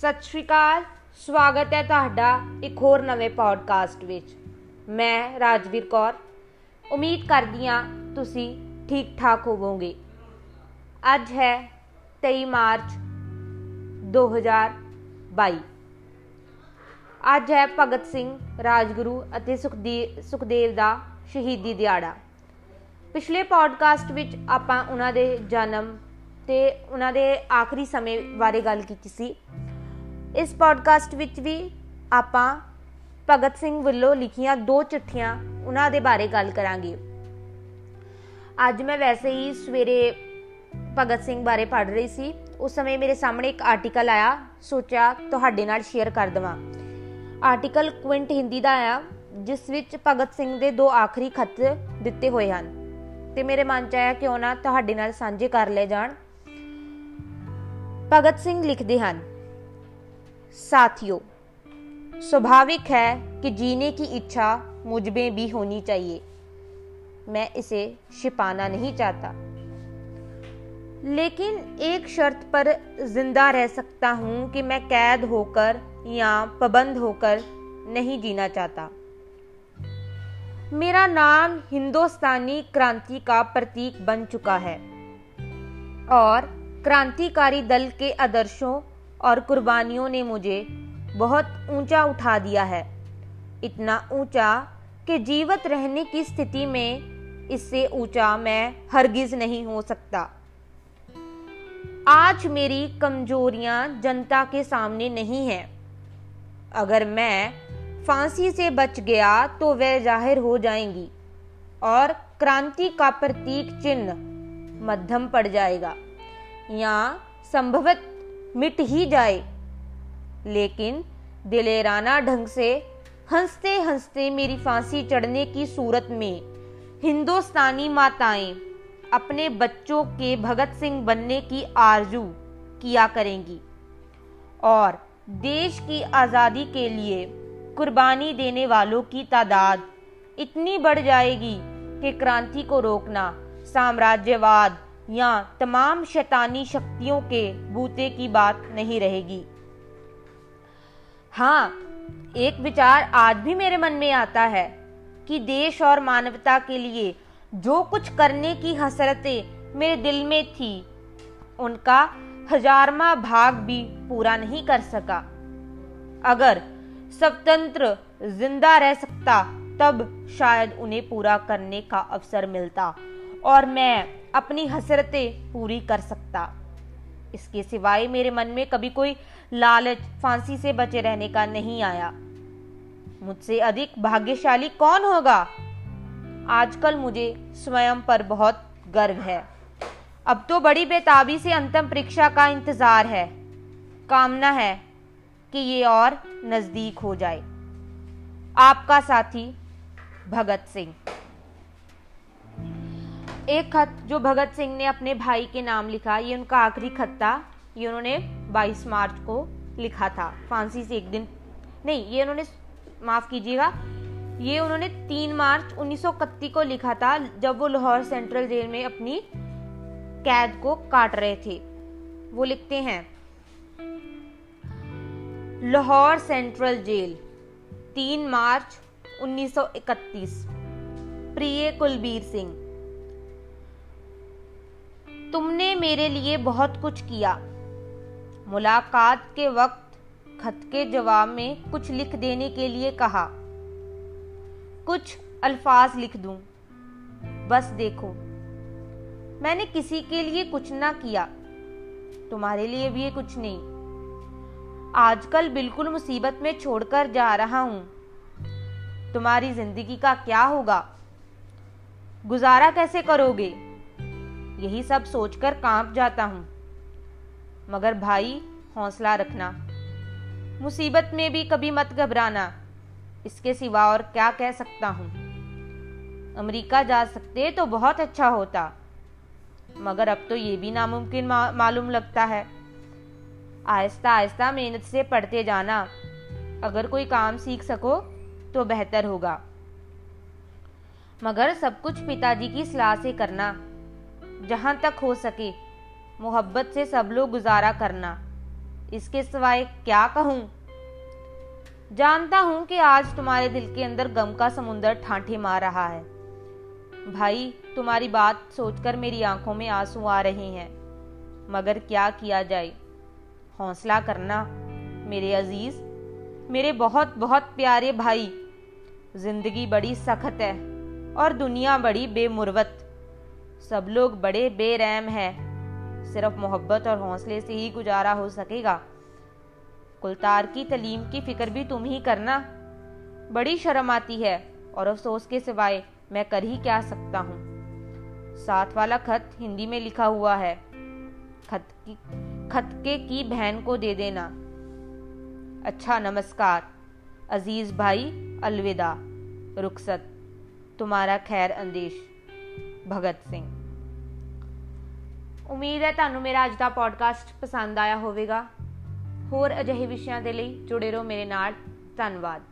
ਸਤਿ ਸ਼੍ਰੀ ਅਕਾਲ। ਸਵਾਗਤ ਹੈ ਤੁਹਾਡਾ ਇੱਕ ਹੋਰ ਨਵੇਂ ਪੋਡਕਾਸਟ ਵਿੱਚ। ਮੈਂ ਰਾਜਵੀਰ ਕੌਰ। ਉਮੀਦ ਕਰਦੀ ਹਾਂ ਤੁਸੀਂ ਠੀਕ ਠਾਕ ਹੋਵੋਗੇ। ਅੱਜ ਹੈ 23 ਮਾਰਚ 2022 ਅੱਜ ਹੈ ਭਗਤ ਸਿੰਘ ਰਾਜਗੁਰੂ ਅਤੇ ਸੁਖਦੇਵ ਦਾ ਸ਼ਹੀਦੀ ਦਿਹਾੜਾ। ਪਿਛਲੇ ਪੋਡਕਾਸਟ ਵਿੱਚ ਆਪਾਂ ਉਹਨਾਂ ਦੇ ਜਨਮ ਤੇ ਉਹਨਾਂ ਦੇ ਆਖਰੀ ਸਮੇਂ ਬਾਰੇ ਗੱਲ ਕੀਤੀ ਸੀ। ਇਸ ਪੋਡਕਾਸਟ ਵਿੱਚ ਵੀ ਆਪਾਂ ਭਗਤ ਸਿੰਘ ਵੱਲੋਂ ਲਿਖੀਆਂ ਦੋ ਚਿੱਠੀਆਂ ਉਹਨਾਂ ਦੇ ਬਾਰੇ ਗੱਲ ਕਰਾਂਗੇ। ਅੱਜ ਮੈਂ ਵੈਸੇ ਹੀ ਸਵੇਰੇ ਭਗਤ ਸਿੰਘ ਬਾਰੇ ਪੜ੍ਹ ਰਹੀ ਸੀ। ਉਸ ਸਮੇਂ ਮੇਰੇ ਸਾਹਮਣੇ ਇੱਕ ਆਰਟੀਕਲ ਆਇਆ, ਸੋਚਿਆ ਤੁਹਾਡੇ ਨਾਲ ਸ਼ੇਅਰ ਕਰ ਦਵਾਂ। ਆਰਟੀਕਲ ਕੁਇੰਟ ਹਿੰਦੀ ਦਾ ਆਇਆ, ਜਿਸ ਵਿੱਚ ਭਗਤ ਸਿੰਘ ਦੇ ਦੋ ਆਖਰੀ ਖੱਤ ਦਿੱਤੇ ਹੋਏ ਹਨ। ਤੇ ਮੇਰੇ ਮਨ ਚ ਆਇਆ ਕਿ ਉਹਨਾਂ ਤੁਹਾਡੇ ਨਾਲ ਸਾਂਝੇ ਕਰ ਲੈ ਜਾਣ। ਭਗਤ ਸਿੰਘ ਲਿਖਦੇ ਹਨ साथियों, स्वाभाविक है कि जीने की इच्छा मुझमें भी होनी चाहिए। मैं इसे छिपाना नहीं चाहता। लेकिन एक शर्त पर ज़िंदा रह सकता हूँ कि मैं कैद होकर या पाबंद होकर नहीं जीना चाहता। मेरा नाम हिंदुस्तानी क्रांति का प्रतीक बन चुका है और क्रांतिकारी दल के आदर्शों और कुर्बानियों ने मुझे बहुत ऊँचा उठा दिया है। इतना ऊँचा कि जीवित रहने की स्थिति में इससे ऊँचा मैं हरगिज नहीं हो सकता। आज मेरी कमजोरियाँ जनता के सामने नहीं है। अगर मैं फांसी से बच गया तो वह ज़ाहिर हो जाएँगी और क्रांति का प्रतीक चिन्ह मध्यम पड़ जाएगा। या संभवत मिट ही जाए। लेकिन दिलेराना ढंग से हँसते हँसते मेरी फांसी चढ़ने की सूरत में हिंदुस्तानी माताएँ अपने बच्चों के भगत सिंह बनने की आरज़ू किया करेंगी और देश की आज़ादी के लिए कुर्बानी देने वालों की तादाद इतनी बढ़ जाएगी कि क्रांति को रोकना साम्राज्यवाद या तमाम शैतानी शक्तियों के बूते की बात नहीं रहेगी। हाँ एक विचार आज भी मेरे मन में आता है कि देश और मानवता के लिए जो कुछ करने की हसरतें मेरे दिल में थी, उनका हजारवा भाग भी पूरा नहीं कर सका। अगर स्वतंत्र ज़िंदा रह सकता, तब शायद उन्हें पूरा करने का अवसर मिलता। और मैं अपनी हसरतें पूरी कर सकता। इसके सिवाय मेरे मन में कभी कोई लालच फांसी से बचे रहने का नहीं आया। मुझसे अधिक भाग्यशाली कौन होगा? आजकल मुझे स्वयं पर बहुत गर्व है। अब तो बड़ी बेताबी से अंतिम परीक्षा का इंतज़ार है। कामना है कि ये और नज़दीक हो जाए। आपका साथी भगत सिंह। एक खत जो भगत सिंह ने अपने भाई के नाम लिखा, ये उनका आखिरी खत था ये उन्होंने 22 मार्च को लिखा था, फांसी से एक दिन। नहीं, ये उन्होंने, माफ़ कीजिएगा, ये उन्होंने 3 मार्च 1931 को लिखा था, जब वो लाहौर सेंट्रल जेल में अपनी कैद को काट रहे थे। वो लिखते हैं, लाहौर सेंट्रल जेल 3 मार्च 1931 प्रिय कुलबीर सिंह। तुमने मेरे लिए बहुत कुछ किया। मुलाकात के वक्त खत के जवाब में कुछ लिख देने के लिए कहा। कुछ अल्फाज लिख दूँ। बस देखो। मैंने किसी के लिए कुछ ना किया। तुम्हारे लिए भी कुछ नहीं। आजकल बिल्कुल मुसीबत में छोड़कर जा रहा हूँ। तुम्हारी ज़िंदगी का क्या होगा? गुजारा कैसे करोगे? यही सब सोचकर काँप जाता हूँ। मगर भाई हौसला रखना। मुसीबत में भी कभी मत घबराना। इसके सिवा और क्या कह सकता हूँ? अमेरिका जा सकते तो बहुत अच्छा होता। मगर अब तो ये भी नामुमकिन मा, मालूम लगता है। आहिस्ता आहिस्ता मेहनत से पढ़ते जाना। अगर कोई काम सीख सको तो बेहतर होगा। मगर सब कुछ पिताजी की सलाह से करना। जहाँ तक हो सके, मोहब्बत से सब लोग गुजारा करना। इसके सिवाय क्या कहूँ? जानता हूँ कि आज तुम्हारे दिल के अंदर गम का समुंदर ठाठे मार रहा है। भाई, तुम्हारी बात सोचकर मेरी आँखों में आँसू आ रहे हैं। मगर क्या किया जाए? हौसला करना, मेरे अज़ीज़। मेरे बहुत बहुत प्यारे भाई, ज़िंदगी बड़ी सख्त है और दुनिया बड़ी बेमुरवत। सब लोग बड़े बेरहम है। सिर्फ़ मोहब्बत और हौसले से ही गुजारा हो सकेगा। कुलतार की तलीम की फ़िक्र भी तुम ही करना। बड़ी शर्म आती है और अफसोस के सिवाय मैं कर ही क्या सकता हूँ। साथ वाला खत हिंदी में लिखा हुआ है। खत की खत के की बहन को दे देना। अच्छा नमस्कार, अज़ीज़ भाई अलविदा। रुखसत, तुम्हारा खैर अंदेश। ਭਗਤ ਸਿੰਘ। ਉਮੀਦ ਹੈ ਤੁਹਾਨੂੰ ਮੇਰਾ ਅੱਜ ਦਾ ਪੋਡਕਾਸਟ ਪਸੰਦ ਆਇਆ ਹੋਵੇਗਾ। ਹੋਰ ਅਜਿਹੇ ਵਿਸ਼ਿਆਂ ਦੇ ਲਈ ਜੁੜੇ ਰਹੋ ਮੇਰੇ ਨਾਲ। ਧੰਨਵਾਦ।